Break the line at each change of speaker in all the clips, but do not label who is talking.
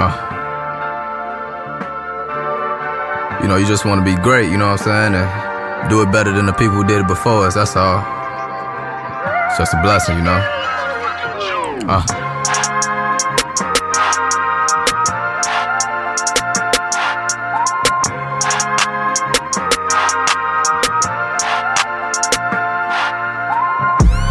Uh, you know, you just want to be great, you know what I'm saying? And do it better than the people who did it before us, that's all. It's just a blessing, you know? Uh.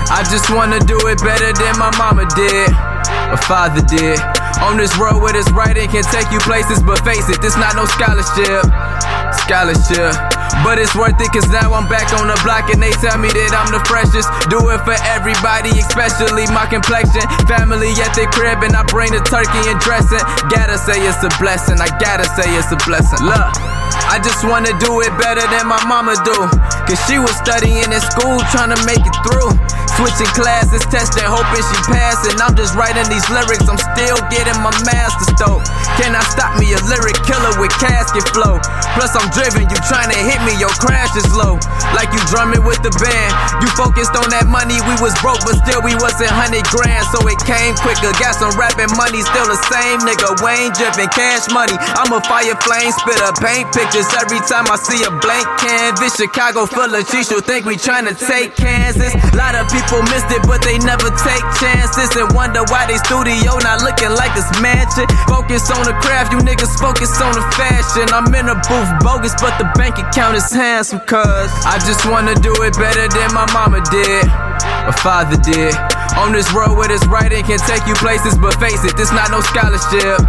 I just wanna do it better than my mama did, my father did. On this road where this writing can take you places, but face it, this not no scholarship. Scholarship. But it's worth it cause now I'm back on the block and they tell me that I'm the freshest. Do it for everybody, especially my complexion. Family at the crib and I bring the turkey and dressing. Gotta say it's a blessing, I gotta say it's a blessing. Look. I just wanna do it better than my mama do. Cause she was studying in school trying to make it through. Switching classes, testing, hoping she pass. And I'm just writing these lyrics, I'm still getting my master's. Can I stop me a lyric killer with casket flow? Plus, I'm driven, you trying to hit me, your crash is low. Like you drumming with the band. You focused on that money, we was broke, but still we wasn't 100 grand. So it came quicker. Got some rapping money, still the same nigga. Wayne dripping, cash money. I'm a fire flame spitter, paint pictures every time I see a blank canvas. Chicago full of cheese, you think we trying to take Kansas. Lot of people missed it, but they never take chances and wonder why they studio not looking like this mansion. Focus on the craft, you niggas focus on the fashion. I'm in a booth bogus, but the bank account is handsome, cuz I just wanna do it better than my mama did, my father did. On this road where this writing can take you places, but face it, this not no scholarship.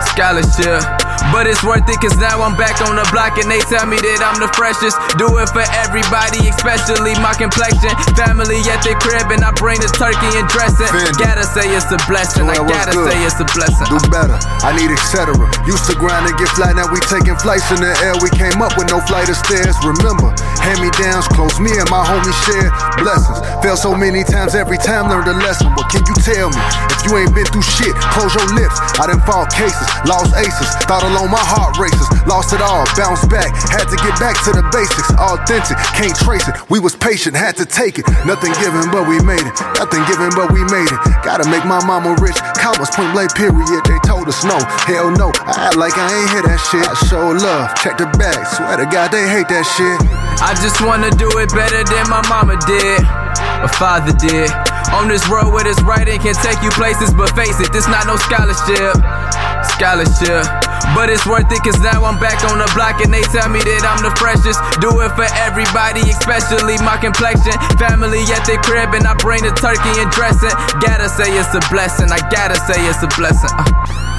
Scholarship. But it's worth it cause now I'm back on the block and they tell me that I'm the freshest. Do it for everybody, especially my complexion. Family at the crib and I bring the turkey and dressing. Gotta say it's a blessing. I gotta say it's a blessing.
Do better, I need etc. Used to grind and get flat, now we taking flights in the air. We came up with no flight of stairs. Remember, hand me downs, close me and my homie share blessings. Fell so many times, every time learned a lesson. What can you tell me? If you ain't been through shit, close your lips. I done fought cases, lost aces, thought alone my heart races. Lost it all, bounced back, had to get back to the basics. Authentic, can't trace it. We was patient, had to take it. Nothing given, but we made it. Nothing given, but we made it. Gotta make my mama rich. Commas point blank, period. They told us no. Hell no. I act like I ain't hear that shit. I show love, check the bag. Swear to God, they hate that shit.
I just wanna do it better than my mama did, my father did. On this road where this writing can take you places, but face it, this not no scholarship. Scholarship. But it's worth it cause now I'm back on the block and they tell me that I'm the freshest. Do it for everybody, especially my complexion. Family at the crib and I bring the turkey and dressing. Gotta say it's a blessing, I gotta say it's a blessing. Uh.